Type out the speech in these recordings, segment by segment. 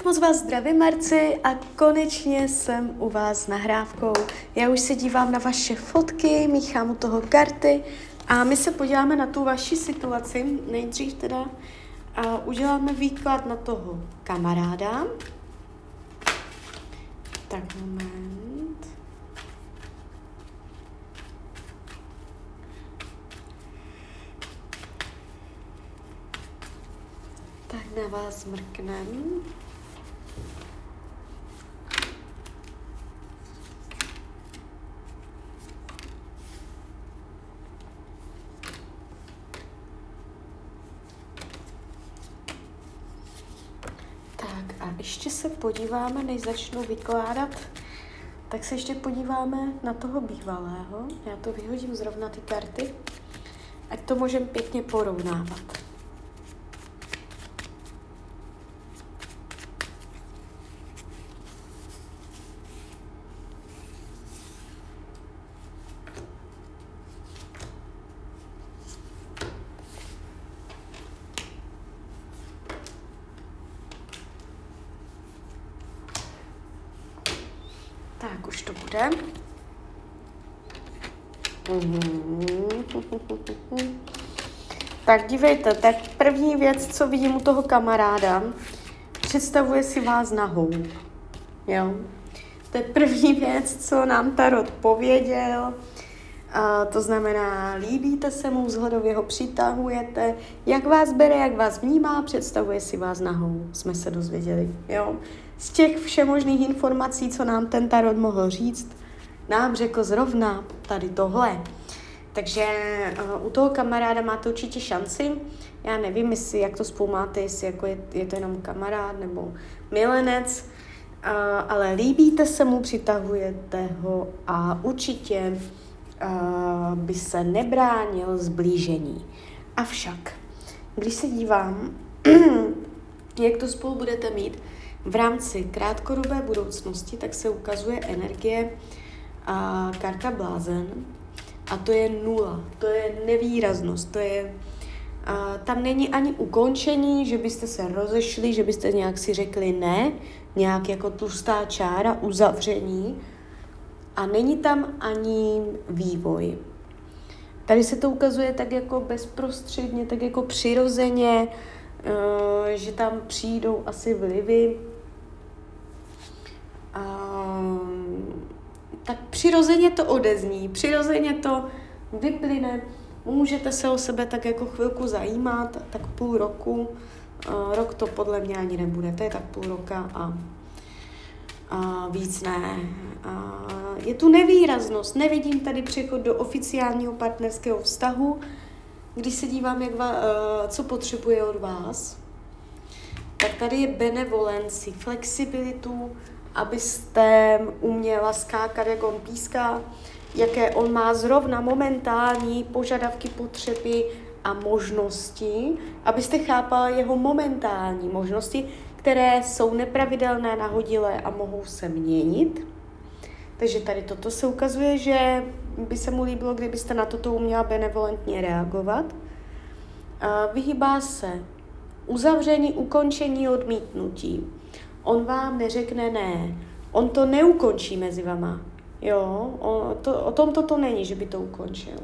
Tak moc vás zdravím, Marci, a konečně jsem u vás s nahrávkou. Já už se dívám na vaše fotky, míchám u toho karty a my se podíváme na tu vaši situaci. Nejdřív teda a uděláme výklad na toho kamaráda. Tak moment. Tak na vás mrknem. Tak a ještě se podíváme, než začnu vykládat, tak se ještě podíváme na toho bývalého. Já to vyhodím zrovna ty karty, ať to můžeme pěkně porovnávat. Tak, už to bude. Tak dívejte, tak první věc, co vidím u toho kamaráda, představuje si vás nahou. Jo? To je první věc, co nám Tarot pověděl. A to znamená, líbíte se mu, vzhledově ho přitahujete, jak vás bere, jak vás vnímá, představuje si vás nahou, jsme se dozvěděli. Jo? Z těch všemožných informací, co nám ten tarot mohl říct, nám řekl zrovna tady tohle. Takže uh, u toho kamaráda máte určitě šanci. Já nevím, jestli, jak to spolu máte, jestli jako je, je to jenom kamarád nebo milenec, uh, ale líbíte se mu, přitahujete ho a určitě uh, by se nebránil zblížení. Avšak, když se dívám, jak to spolu budete mít v rámci krátkodobé budoucnosti, tak se ukazuje energie a karta blázen a to je nula, to je nevýraznost, to je a tam není ani ukončení, že byste se rozešli, že byste nějak si řekli ne, nějak jako tlustá čára, uzavření, a není tam ani vývoj. Tady se to ukazuje tak jako bezprostředně, tak jako přirozeně, eh, že tam přijdou asi vlivy. Tak přirozeně to odezní, přirozeně to vyplyne. Můžete se o sebe tak jako chvilku zajímat, tak půl roku. Eh, rok to podle mě ani nebude, to je tak půl roka a a víc ne. A je tu nevýraznost, nevidím tady přechod do oficiálního partnerského vztahu, když se dívám, jak va, uh, co potřebuje od vás, tak tady je benevolenci, flexibilitu, abyste uměla skákat, jak on píská, jaké on má zrovna momentální požadavky, potřeby a možnosti, abyste chápala jeho momentální možnosti, které jsou nepravidelné, nahodilé a mohou se měnit. Takže tady toto se ukazuje, že by se mu líbilo, kdybyste na toto uměla benevolentně reagovat. Vyhýbá se uzavření, ukončení, odmítnutí. On vám neřekne ne. On to neukončí mezi vama. Jo, o, to, o tom toto není, že by to ukončil.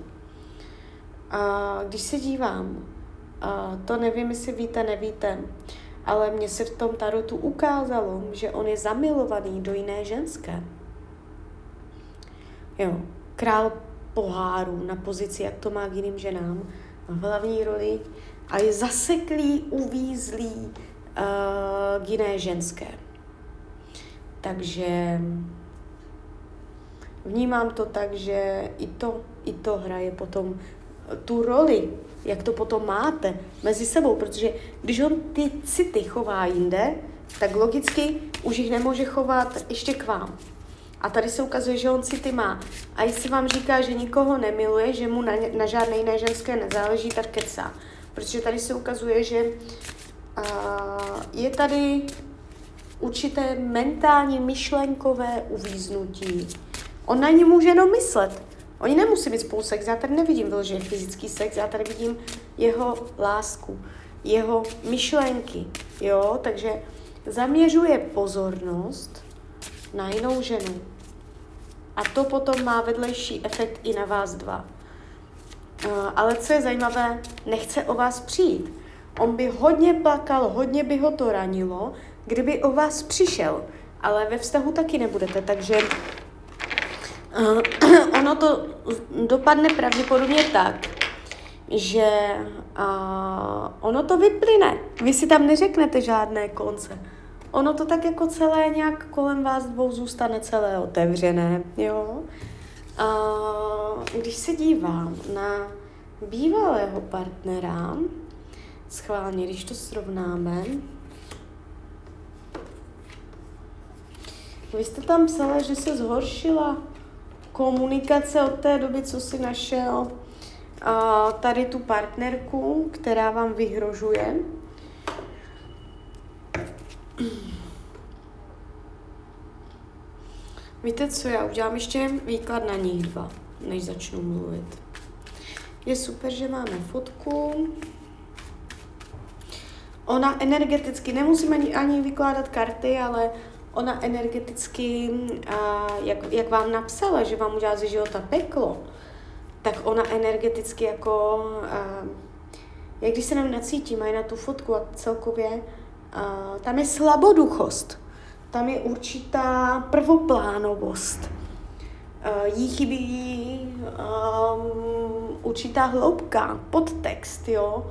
A když se dívám, a to nevím, jestli víte, nevíte, ale mně se v tom tarotu ukázalo, že on je zamilovaný do jiné ženské. Jo, král poháru na pozici, jak to má k jiným ženám, v hlavní roli a je zaseklý, uvízlý k jiné ženské. Takže vnímám to tak, že i to, i to hraje potom tu roli, jak to potom máte mezi sebou, protože když on ty city chová jinde, tak logicky už jich nemůže chovat ještě k vám. A tady se ukazuje, že on city má. A jestli vám říká, že nikoho nemiluje, že mu na, na žádné jiné ženské nezáleží, tak kecá. Protože tady se ukazuje, že je tady určité mentálně myšlenkové uvíznutí. On na ně může jenom myslet. Oni nemusí být spolu sex, já tady nevidím vyloženě fyzický sex, já tady vidím jeho lásku, jeho myšlenky, jo, takže zaměřuje pozornost na jinou ženu. A to potom má vedlejší efekt i na vás dva. Ale co je zajímavé, nechce o vás přijít. On by hodně plakal, hodně by ho to ranilo, kdyby o vás přišel, ale ve vztahu taky nebudete, takže uh, ono to dopadne pravděpodobně tak, že uh, ono to vyplyne. Vy si tam neřeknete žádné konce. Ono to tak jako celé nějak kolem vás dvou zůstane celé otevřené, jo. Uh, když se dívám na bývalého partnera, schválně, když to srovnáme, vy jste tam psala, že se zhoršila komunikace od té doby, co si našel a tady tu partnerku, která vám vyhrožuje. Víte co, já udělám ještě výklad na nich dva, než začnu mluvit. Je super, že máme fotku. Ona energeticky, nemusíme ani, ani vykládat karty, ale ona energeticky, a jak, jak vám napsala, že vám udělá ze života peklo, tak ona energeticky jako, uh, jak když se nám nacítí, mají na tu fotku a celkově, uh, tam je slaboduchost, tam je určitá prvoplánovost, uh, jí chybí um, určitá hloubka, podtext, jo,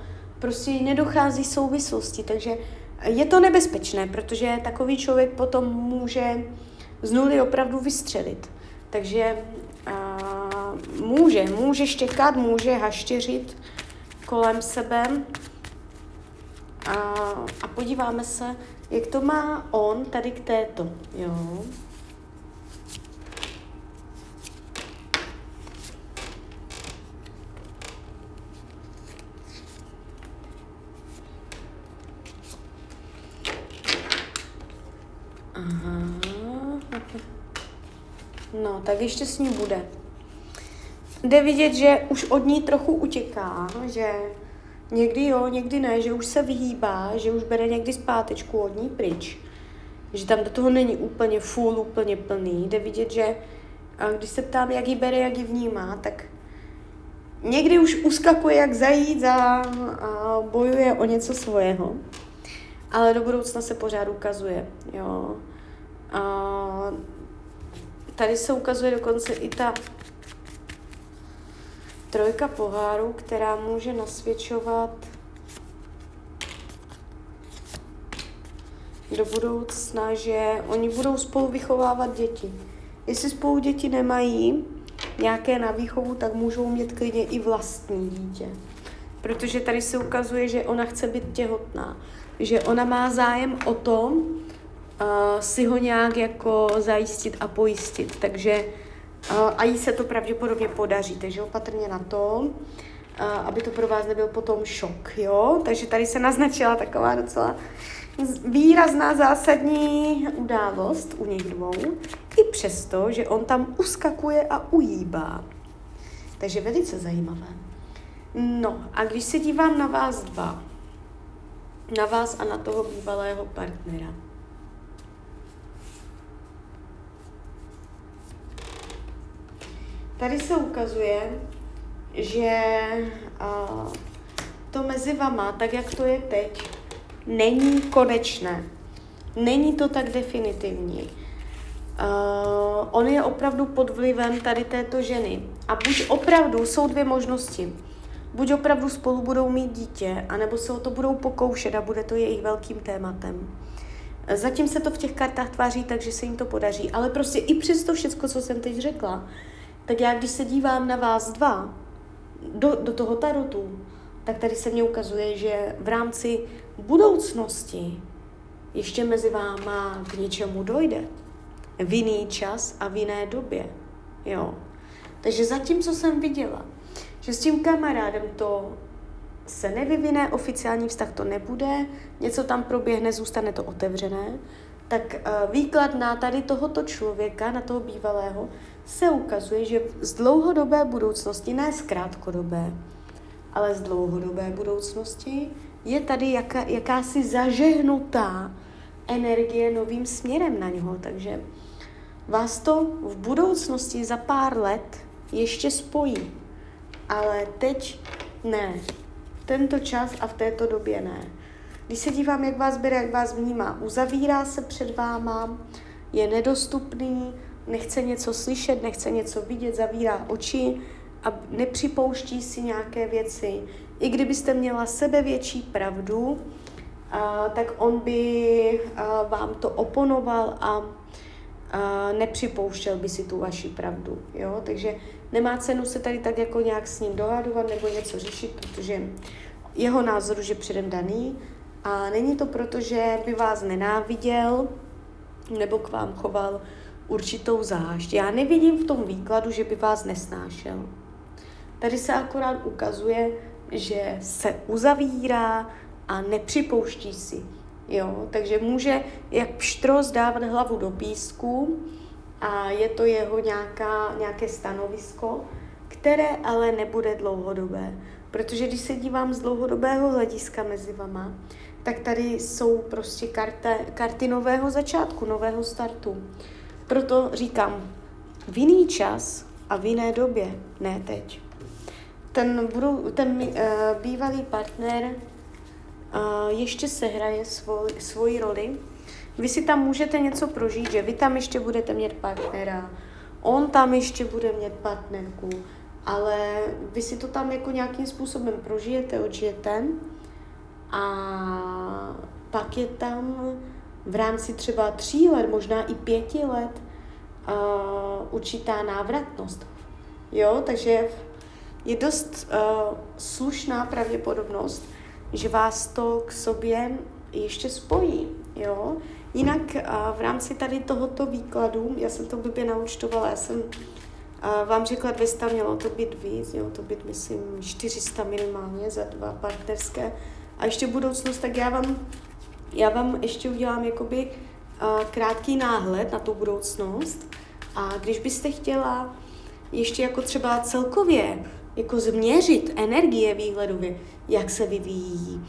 prostě nedochází souvislosti, takže je to nebezpečné, protože takový člověk potom může z nuly opravdu vystřelit. Takže může, může štěkat, může haštěřit kolem sebe. A, a podíváme se, jak to má on tady k této, jo. No, tak ještě s ní bude jde vidět, že už od ní trochu utěká, že někdy jo, někdy ne, že už se vyhýbá, že už bere někdy zpátečku od ní pryč. Že tam do toho není úplně full, úplně plný. Jde vidět, že a když se ptám, jak ji bere, jak ji vnímá, tak někdy už uskakuje jak zajíc a, a bojuje o něco svého. Ale do budoucna se pořád ukazuje, jo. A tady se ukazuje dokonce i ta trojka poháru, která může nasvědčovat do budoucna, že oni budou spolu vychovávat děti. Jestli spolu děti nemají nějaké na výchovu, tak můžou mít klidně i vlastní dítě. Protože tady se ukazuje, že ona chce být těhotná. Že ona má zájem o tom uh, si ho nějak jako zajistit a pojistit. Takže a jí se to pravděpodobně podaří, takže opatrně na to, aby to pro vás nebyl potom šok, jo? Takže tady se naznačila taková docela výrazná zásadní událost u nich dvou, i přesto, že on tam uskakuje a ujíbá. Takže velice zajímavé. No a když se dívám na vás dva, na vás a na toho bývalého partnera, Tady se ukazuje, že uh, to mezi vama, tak jak to je teď, není konečné. Není to tak definitivní. Uh, on je opravdu pod vlivem tady této ženy. A buď opravdu jsou dvě možnosti. Buď opravdu spolu budou mít dítě, anebo se o to budou pokoušet a bude to jejich velkým tématem. Zatím se to v těch kartách tváří tak, že se jim to podaří, ale prostě i přes to všechno, co jsem teď řekla, tak já když se dívám na vás dva, do, do toho tarotu, tak tady se mně ukazuje, že v rámci budoucnosti ještě mezi váma k něčemu dojde. V jiný čas a v jiné době. Jo. Takže zatím, co jsem viděla, že s tím kamarádem to se nevyvine, oficiální vztah to nebude, něco tam proběhne, zůstane to otevřené, tak uh, výklad na tady tohoto člověka, na toho bývalého, se ukazuje, že z dlouhodobé budoucnosti, ne z krátkodobé, ale z dlouhodobé budoucnosti, je tady jaká, jakási zažehnutá energie novým směrem na něho, takže vás to v budoucnosti za pár let ještě spojí. Ale teď ne. Tento čas a v této době ne. Když se dívám, jak vás bere, jak vás vnímá, uzavírá se před váma, je nedostupný, nechce něco slyšet, nechce něco vidět, zavírá oči a nepřipouští si nějaké věci. I kdybyste měla sebe větší pravdu, a, tak on by a, vám to oponoval a, a nepřipouštěl by si tu vaši pravdu. Jo? Takže nemá cenu se tady tak jako nějak s ním dohadovat nebo něco řešit, protože jeho názor je předem daný a není to proto, že by vás nenáviděl nebo k vám choval určitou zášť. Já nevidím v tom výkladu, že by vás nesnášel. Tady se akorát ukazuje, že se uzavírá a nepřipouští si. Jo? Takže může jak pštros dávat hlavu do písku a je to jeho nějaká, nějaké stanovisko, které ale nebude dlouhodobé. Protože když se dívám z dlouhodobého hlediska mezi vama, tak tady jsou prostě karta, karty nového začátku, nového startu. Proto říkám, v jiný čas a v jiné době, ne teď. Ten, budou, ten uh, bývalý partner uh, ještě sehraje svoj, svoji roli. Vy si tam můžete něco prožít, že vy tam ještě budete mít partnera, on tam ještě bude mít partnerku, ale vy si to tam jako nějakým způsobem prožijete, odžijete a pak je tam v rámci třeba tří let, možná i pěti let, uh, určitá návratnost. Jo, takže je dost uh, slušná pravděpodobnost, že vás to k sobě ještě spojí. Jo? Jinak uh, v rámci tady tohoto výkladu, já jsem to blbě naučtovala, já jsem uh, vám řekla 200, mělo to být víc, mělo to být, myslím, 400 minimálně za dva partnerské a ještě budoucnost, tak já vám, já vám ještě udělám jakoby krátký náhled na tu budoucnost a když byste chtěla ještě jako třeba celkově jako změřit energie výhledově, jak se vyvíjí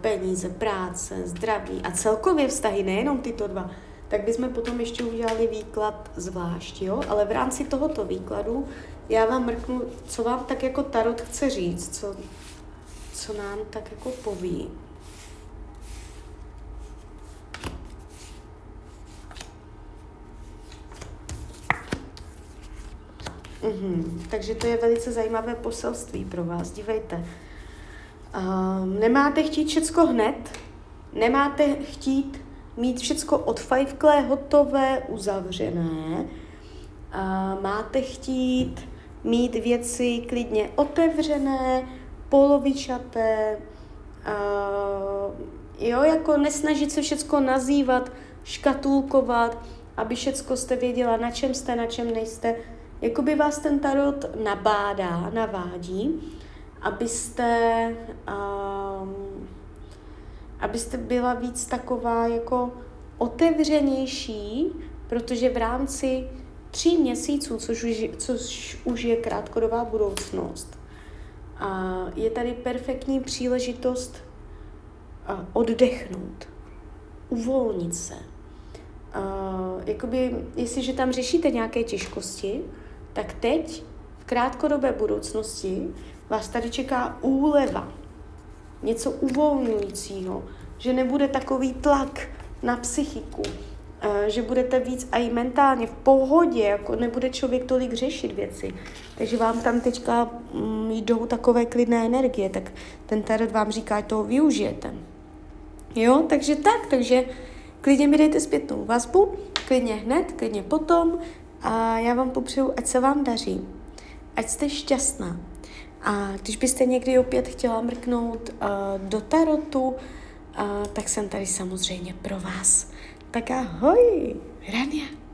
peníze, práce, zdraví a celkově vztahy, nejenom tyto dva, tak bychom potom ještě udělali výklad zvlášť, jo? Ale v rámci tohoto výkladu já vám mrknu, co vám tak jako Tarot chce říct, co, co nám tak jako poví. Mm-hmm. Takže to je velice zajímavé poselství pro vás. Dívejte. Uh, nemáte chtít všecko hned, nemáte chtít mít všecko odfajfklé, hotové, uzavřené. Uh, máte chtít mít věci klidně otevřené, polovičaté, uh, jo, jako nesnažit se všecko nazývat, škatulkovat, aby všecko jste věděla, na čem jste, na čem nejste. Jakoby vás ten tarot nabádá, navádí, abyste, um, abyste byla víc taková jako otevřenější, protože v rámci tří měsíců, což už, což už je krátkodobá budoucnost, a je tady perfektní příležitost oddechnout, uvolnit se. A jakoby, jestliže tam řešíte nějaké těžkosti, tak teď, v krátkodobé budoucnosti, vás tady čeká úleva. Něco uvolňujícího, že nebude takový tlak na psychiku, Eh, že budete víc a i mentálně v pohodě, jako nebude člověk tolik řešit věci. Takže vám tam teďka mm, jdou takové klidné energie, tak ten tarot vám říká, že toho využijete. Jo, takže tak, takže klidně mi dejte zpětnou vazbu, klidně hned, klidně potom a já vám popřeju, ať se vám daří, ať jste šťastná. A když byste někdy opět chtěla mrknout uh, do tarotu, uh, tak jsem tady samozřejmě pro vás. Tak ahoj, Rania.